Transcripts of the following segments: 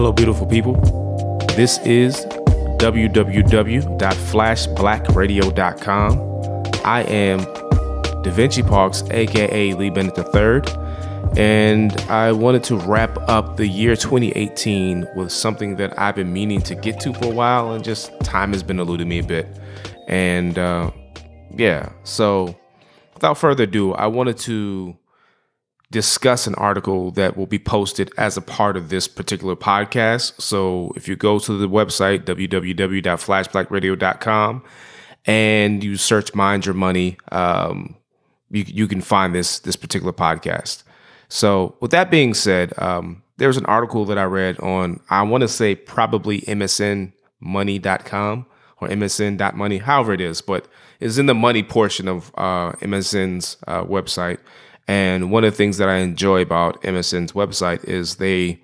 Hello, beautiful people. This is www.flashblackradio.com. I am Da Vinci Parks, aka Lee Bennett III, and I wanted to wrap up the year 2018 with something that I've been meaning to get to for a while, and just time has been eluding me a bit. And uh, yeah, so without further ado, I wanted to discuss an article that will be posted as a part of this particular podcast. So if you go to the website, www.flashblackradio.com, and you search Mind Your Money, um, you, you can find this, this particular podcast. So with that being said, um, there's an article that I read on, I want to say probably msnmoney.com or msn.money, however it is, but it's in the money portion of uh, MSN's uh, website. And one of the things that I enjoy about MSN's website is they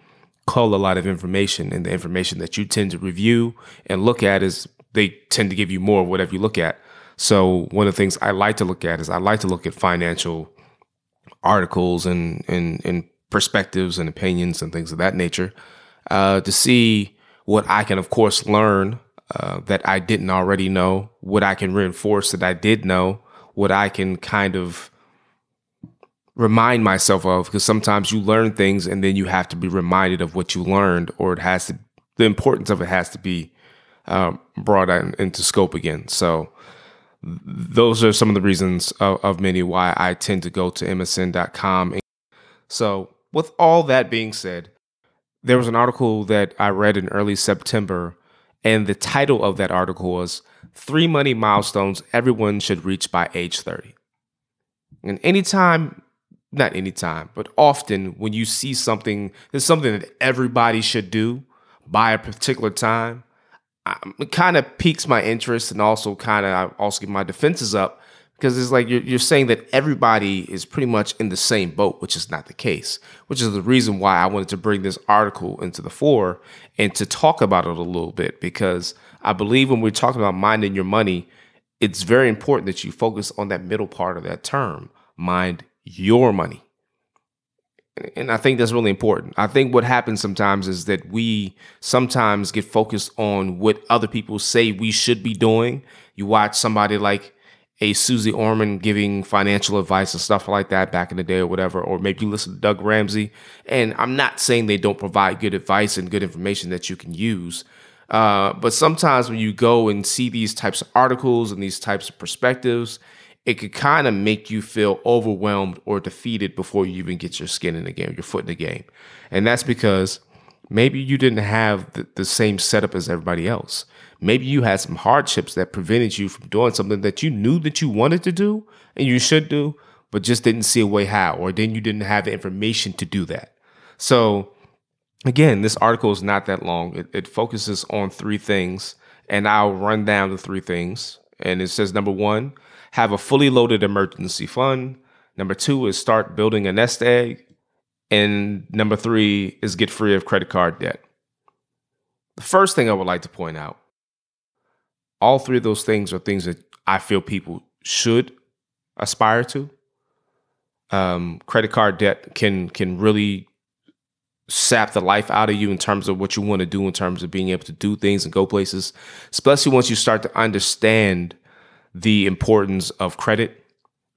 cull a lot of information, and the information that you tend to review and look at is they tend to give you more of whatever you look at. So one of the things I like to look at is I like to look at financial articles and and, and perspectives and opinions and things of that nature uh, to see what I can, of course, learn uh, that I didn't already know, what I can reinforce that I did know, what I can kind of remind myself of because sometimes you learn things and then you have to be reminded of what you learned or it has to the importance of it has to be um, brought in, into scope again. So those are some of the reasons of, of many why i tend to go to msn.com so with all that being said there was an article that i read in early september and the title of that article was three money milestones everyone should reach by age 30 and anytime not anytime, but often when you see something, there's something that everybody should do by a particular time, um, it kind of piques my interest and also kind of I also get my defenses up because it's like you're, you're saying that everybody is pretty much in the same boat, which is not the case, which is the reason why I wanted to bring this article into the fore and to talk about it a little bit because I believe when we're talking about minding your money, it's very important that you focus on that middle part of that term, mind your money. And I think that's really important. I think what happens sometimes is that we sometimes get focused on what other people say we should be doing. You watch somebody like a Suze Orman giving financial advice and stuff like that back in the day or whatever, or maybe you listen to Doug Ramsey. And I'm not saying they don't provide good advice and good information that you can use. Uh, but sometimes when you go and see these types of articles and these types of perspectives, it could kind of make you feel overwhelmed or defeated before you even get your skin in the game, your foot in the game. And that's because maybe you didn't have the, the, same setup as everybody else. Maybe you had some hardships that prevented you from doing something that you knew that you wanted to do and you should do, but just didn't see a way how, or then you didn't have the information to do that. So, again, this article is not that long. It, it focuses on three things, and I'll run down the three things. And it says number one, have a fully loaded emergency fund. Number two is start building a nest egg. And number three is get free of credit card debt. The first thing I would like to point out all three of those things are things that I feel people should aspire to. Um, credit card debt can can really sap the life out of you in terms of what you want to do in terms of being able to do things and go places, especially once you start to understand the importance of credit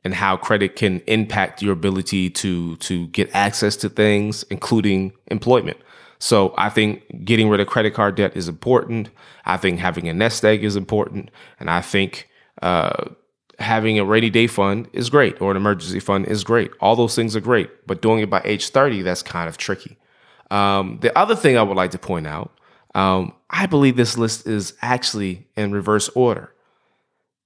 and how credit can impact your ability to to get access to things, including employment. So I think getting rid of credit card debt is important. I think having a nest egg is important, and I think uh, having a rainy day fund is great or an emergency fund is great. All those things are great, but doing it by age thirty that's kind of tricky. Um, the other thing I would like to point out, um, I believe this list is actually in reverse order.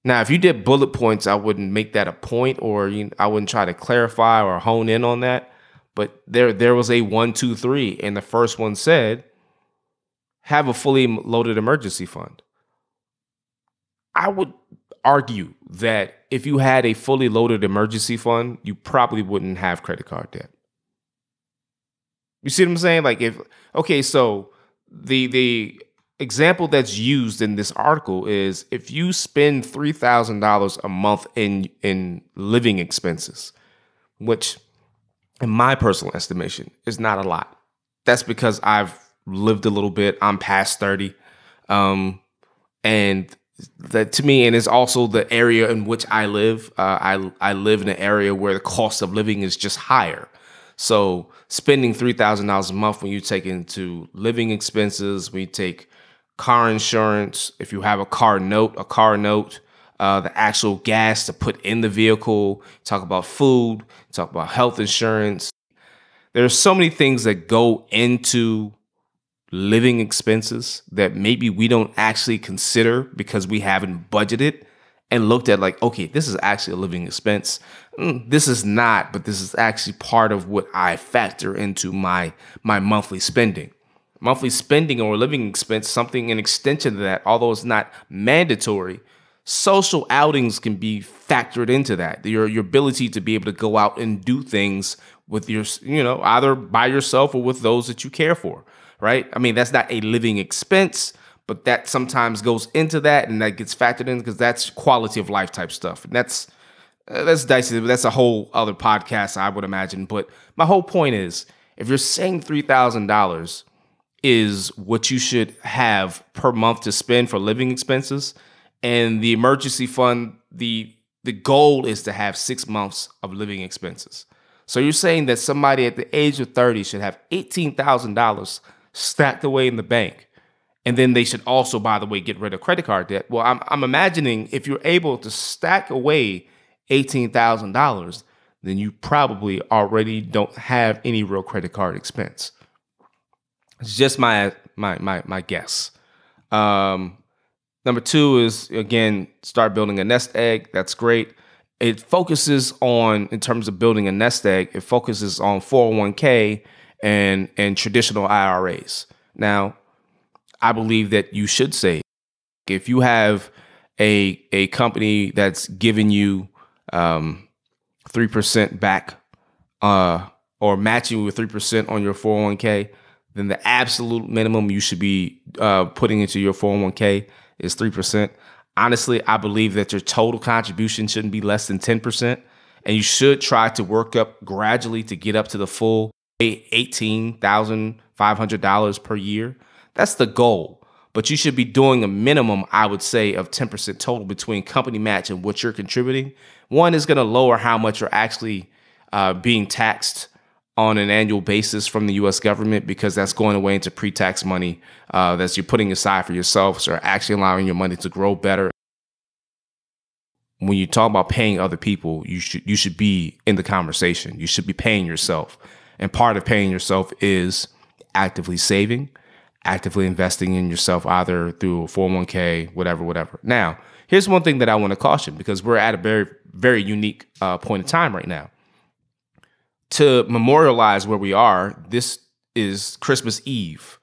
Now, if you did bullet points, I wouldn't make that a point or you, I wouldn't try to clarify or hone in on that. But there there was a one, two, three, and the first one said, have a fully loaded emergency fund. I would argue that if you had a fully loaded emergency fund, you probably wouldn't have credit card debt. You see what I'm saying? Like if okay, so the the example that's used in this article is if you spend three thousand dollars a month in in living expenses, which in my personal estimation is not a lot. That's because I've lived a little bit. I'm past 30. Um, and that to me, and it's also the area in which I live. Uh, I I live in an area where the cost of living is just higher. So spending three thousand dollars a month when you take into living expenses, we take car insurance, if you have a car note, a car note, uh, the actual gas to put in the vehicle, talk about food, talk about health insurance. There's so many things that go into living expenses that maybe we don't actually consider because we haven't budgeted and looked at like okay this is actually a living expense mm, this is not but this is actually part of what i factor into my my monthly spending monthly spending or living expense something an extension of that although it's not mandatory social outings can be factored into that your your ability to be able to go out and do things with your you know either by yourself or with those that you care for right? I mean, that's not a living expense, but that sometimes goes into that and that gets factored in because that's quality of life type stuff. And that's uh, that's dicey. That's a whole other podcast, I would imagine. But my whole point is, if you're saying three thousand dollars is what you should have per month to spend for living expenses, and the emergency fund, the the goal is to have six months of living expenses. So you're saying that somebody at the age of 30 should have $18,000 stacked away in the bank. And then they should also, by the way, get rid of credit card debt. Well, I'm, I'm imagining if you're able to stack away $18,000, then you probably already don't have any real credit card expense. It's just my my my my guess. Um, number two is again start building a nest egg. That's great. It focuses on in terms of building a nest egg. It focuses on 401k and and traditional IRAs. Now, I believe that you should save. If you have a a company that's giving you um, three percent back uh, or matching with three percent on your 401k, then the absolute minimum you should be uh, putting into your 401k is three percent. Honestly, I believe that your total contribution shouldn't be less than ten percent, and you should try to work up gradually to get up to the full $18,500 per year. That's the goal. But you should be doing a minimum, I would say, of 10% total between company match and what you're contributing. One is going to lower how much you're actually uh, being taxed on an annual basis from the US government because that's going away into pre tax money uh, that you're putting aside for yourself. So actually allowing your money to grow better. When you talk about paying other people, you should you should be in the conversation. You should be paying yourself. And part of paying yourself is actively saving, actively investing in yourself, either through 401k, whatever, whatever. Now, here's one thing that I want to caution because we're at a very, very unique uh, point in time right now. To memorialize where we are, this is Christmas Eve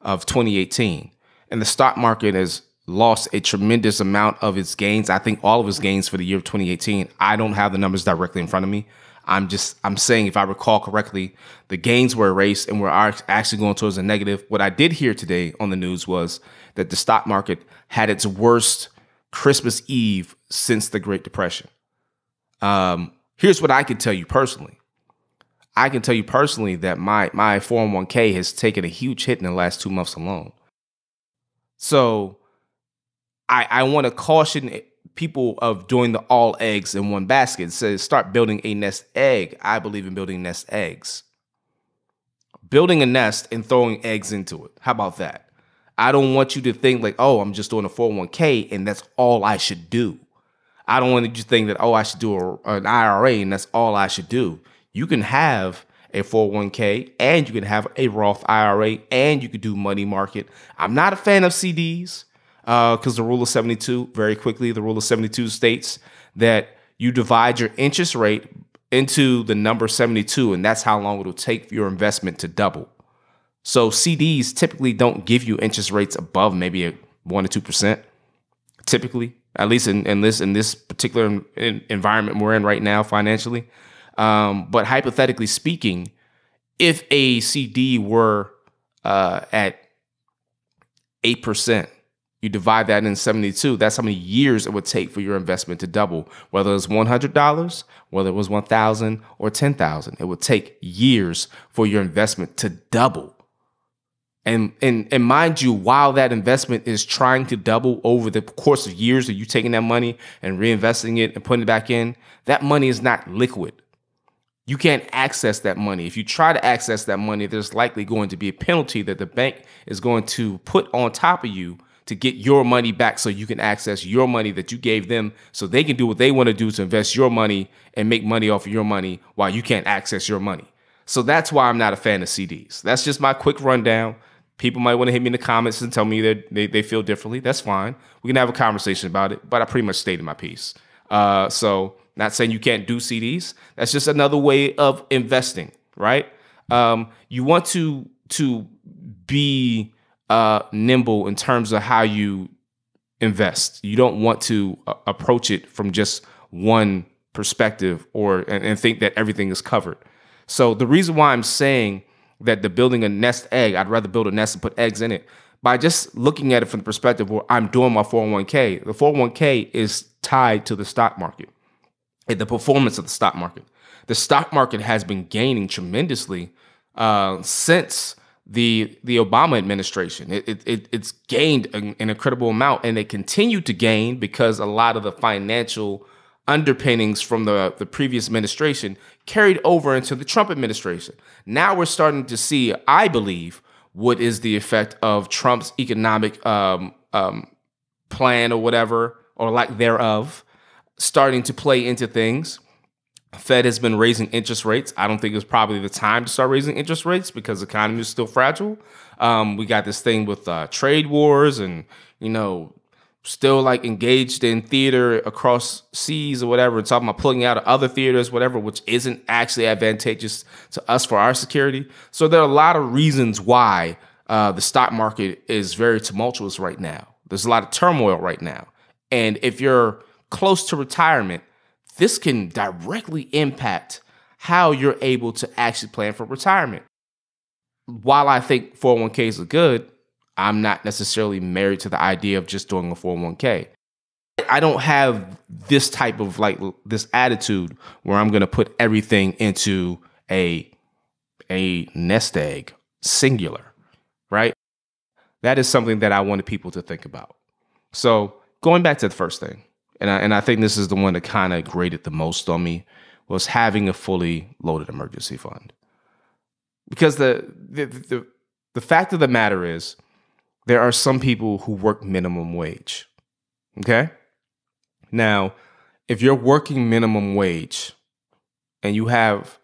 of 2018, and the stock market has lost a tremendous amount of its gains. I think all of its gains for the year of 2018. I don't have the numbers directly in front of me, I'm just I'm saying if I recall correctly, the gains were erased and we're actually going towards a negative. What I did hear today on the news was that the stock market had its worst Christmas Eve since the Great Depression. Um, here's what I can tell you personally. I can tell you personally that my my 401k has taken a huge hit in the last two months alone. So I I want to caution people of doing the all eggs in one basket. Says start building a nest egg. I believe in building nest eggs. Building a nest and throwing eggs into it. How about that? I don't want you to think like, oh, I'm just doing a 401k and that's all I should do. I don't want you to think that, oh, I should do a, an IRA and that's all I should do. You can have a 401k and you can have a Roth IRA and you could do money market. I'm not a fan of CDs because uh, the rule of 72, very quickly, the rule of 72 states that you divide your interest rate into the number 72, and that's how long it'll take for your investment to double. So CDs typically don't give you interest rates above maybe a one to two percent. Typically, at least in, in this in this particular environment we're in right now financially. Um, but hypothetically speaking, if a CD were uh, at eight percent, you divide that in 72, that's how many years it would take for your investment to double. Whether it's $100, whether it was 1000 or 10,000, it would take years for your investment to double. And, and and mind you, while that investment is trying to double over the course of years of you taking that money and reinvesting it and putting it back in, that money is not liquid. You can't access that money. If you try to access that money, there's likely going to be a penalty that the bank is going to put on top of you to get your money back so you can access your money that you gave them so they can do what they want to do to invest your money and make money off of your money while you can't access your money. So that's why I'm not a fan of CDs. That's just my quick rundown. People might want to hit me in the comments and tell me that they, they feel differently. That's fine. We can have a conversation about it, but I pretty much stated my piece. Uh, so, not saying you can't do CDs. That's just another way of investing, right? Um, you want to to be uh, nimble in terms of how you invest. You don't want to uh, approach it from just one perspective or and, and think that everything is covered. So the reason why I'm saying that the building a nest egg, I'd rather build a nest and put eggs in it. By just looking at it from the perspective where I'm doing my 401k, the 401k is tied to the stock market and the performance of the stock market. The stock market has been gaining tremendously uh, since the the Obama administration. It, it, it's gained an, an, incredible amount, and they continue to gain because a lot of the financial underpinnings from the, the previous administration carried over into the Trump administration. Now we're starting to see, I believe, what is the effect of Trump's economic um, um, plan or whatever, or lack thereof, starting to play into things. Fed has been raising interest rates. I don't think it's probably the time to start raising interest rates because the economy is still fragile. Um, we got this thing with uh, trade wars and you know still like engaged in theater across seas or whatever, talking about pulling out of other theaters, whatever, which isn't actually advantageous to us for our security. So there are a lot of reasons why uh, the stock market is very tumultuous right now. There's a lot of turmoil right now, and if you're close to retirement this can directly impact how you're able to actually plan for retirement. While I think 401ks are good, I'm not necessarily married to the idea of just doing a 401k. I don't have this type of like this attitude where I'm going to put everything into a a nest egg singular, right? That is something that I wanted people to think about. So, going back to the first thing, and I, and I think this is the one that kind of grated the most on me was having a fully loaded emergency fund. Because the, the the the fact of the matter is there are some people who work minimum wage. Okay? Now, if you're working minimum wage and you have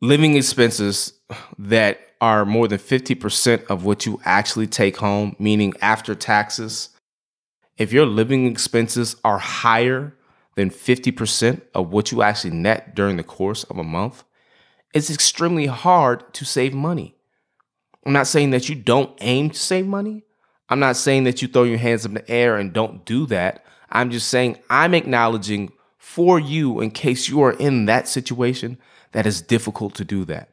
living expenses that are more than 50% of what you actually take home, meaning after taxes, if your living expenses are higher than 50% of what you actually net during the course of a month, it's extremely hard to save money. I'm not saying that you don't aim to save money. I'm not saying that you throw your hands in the air and don't do that. I'm just saying I'm acknowledging for you in case you are in that situation that is difficult to do that.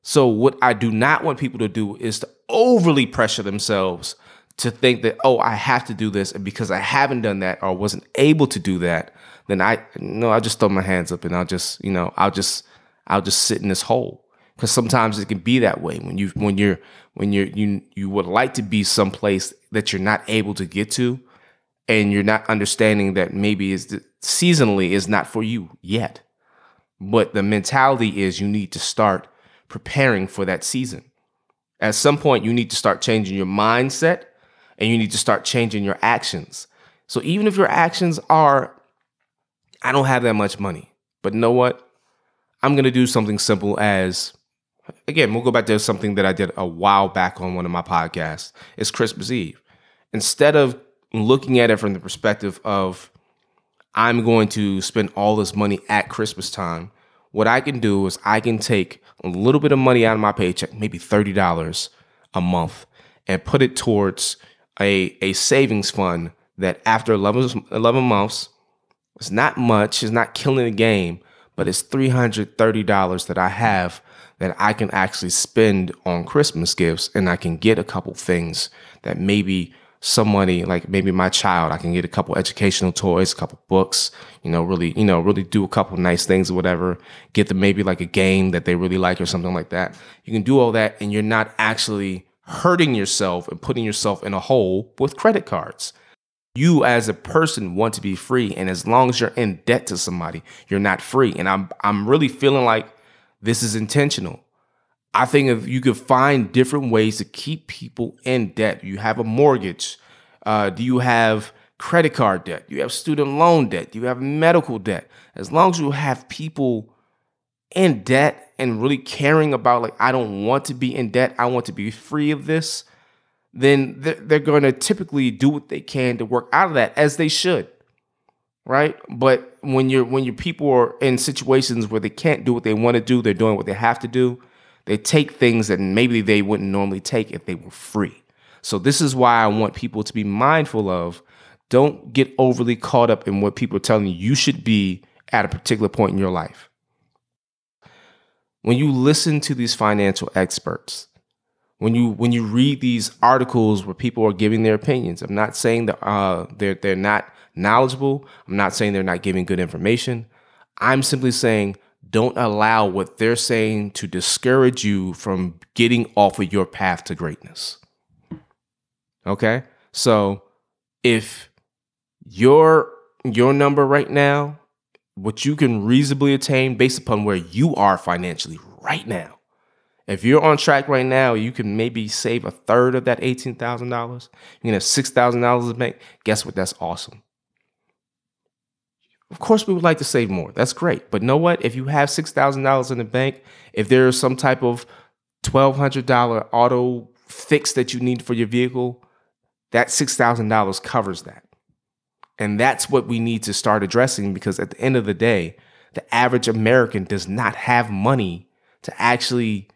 So, what I do not want people to do is to overly pressure themselves to think that oh I have to do this and because I haven't done that or wasn't able to do that then I no I'll just throw my hands up and I'll just you know I'll just I'll just sit in this hole. Because sometimes it can be that way when you when you're when you're you you would like to be someplace that you're not able to get to and you're not understanding that maybe is seasonally is not for you yet. But the mentality is you need to start preparing for that season. At some point you need to start changing your mindset and you need to start changing your actions. So even if your actions are, I don't have that much money, but know what? I'm going to do something simple as, again, we'll go back to something that I did a while back on one of my podcasts. It's Christmas Eve. Instead of looking at it from the perspective of, I'm going to spend all this money at Christmas time, what I can do is I can take a little bit of money out of my paycheck, maybe $30 a month, and put it towards a, a savings fund that after 11, 11 months, it's not much, it's not killing the game, but it's $330 that I have that I can actually spend on Christmas gifts and I can get a couple things that maybe somebody like maybe my child i can get a couple educational toys a couple books you know really you know really do a couple nice things or whatever get them maybe like a game that they really like or something like that. You can do all that and you're not actually hurting yourself and putting yourself in a hole with credit cards. You as a person want to be free and as long as you're in debt to somebody you're not free. And i'm i'm really feeling like this is intentional. I think if you could find different ways to keep people in debt, you have a mortgage, uh, do you have credit card debt, you have student loan debt, you have medical debt? As long as you have people in debt and really caring about, like, I don't want to be in debt, I want to be free of this, then they're, going to typically do what they can to work out of that, as they should right but when you're when your people are in situations where they can't do what they want to do they're doing what they have to do they take things that maybe they wouldn't normally take if they were free. So this is why I want people to be mindful of don't get overly caught up in what people are telling you you should be at a particular point in your life. When you listen to these financial experts, when you when you read these articles where people are giving their opinions, I'm not saying that uh, they're they're not knowledgeable. I'm not saying they're not giving good information. I'm simply saying don't allow what they're saying to discourage you from getting off of your path to greatness. Okay? So if your your number right now, what you can reasonably attain based upon where you are financially right now. If you're on track right now, you can maybe save a third of that $18,000. You can have $6,000 in the bank. Guess what? That's awesome. Of course, we would like to save more. That's great. But know what? If you have $6,000 in the bank, if there is some type of $1,200 auto fix that you need for your vehicle, that $6,000 covers that. And that's what we need to start addressing because at the end of the day, the average American does not have money to actually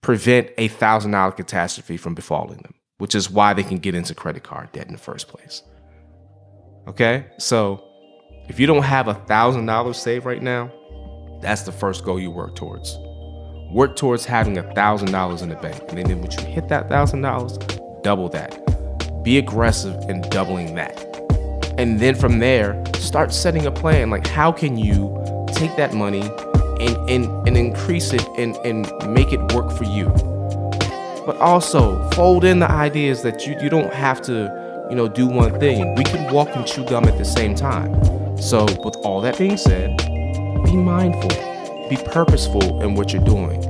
prevent a $1,000 catastrophe from befalling them, which is why they can get into credit card debt in the first place. Okay? So, if you don't have a thousand dollars saved right now, that's the first goal you work towards. Work towards having a thousand dollars in the bank. And then when you hit that thousand dollars, double that. Be aggressive in doubling that. And then from there, start setting a plan. Like how can you take that money and, and, and increase it and, and make it work for you? But also fold in the ideas that you, you don't have to, you know, do one thing. We can walk and chew gum at the same time. So, with all that being said, be mindful, be purposeful in what you're doing.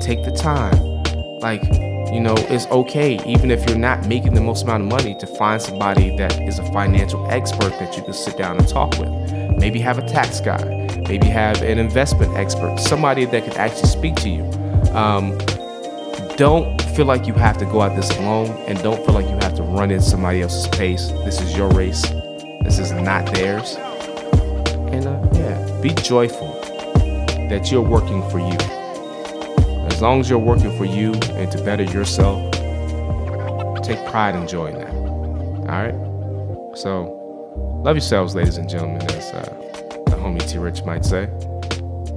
Take the time. Like, you know, it's okay, even if you're not making the most amount of money, to find somebody that is a financial expert that you can sit down and talk with. Maybe have a tax guy, maybe have an investment expert, somebody that can actually speak to you. Um, don't feel like you have to go out this alone and don't feel like you have to run in somebody else's pace. This is your race. This is not theirs. And uh, yeah, be joyful that you're working for you. Long as you're working for you and to better yourself, take pride in joy in that. All right? So, love yourselves, ladies and gentlemen, as uh, the homie T Rich might say.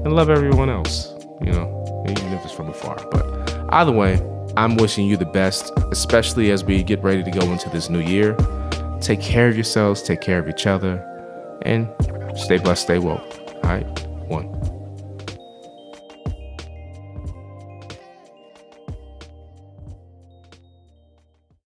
And love everyone else, you know, even if it's from afar. But either way, I'm wishing you the best, especially as we get ready to go into this new year. Take care of yourselves, take care of each other, and Stay blessed, stay woke. All right.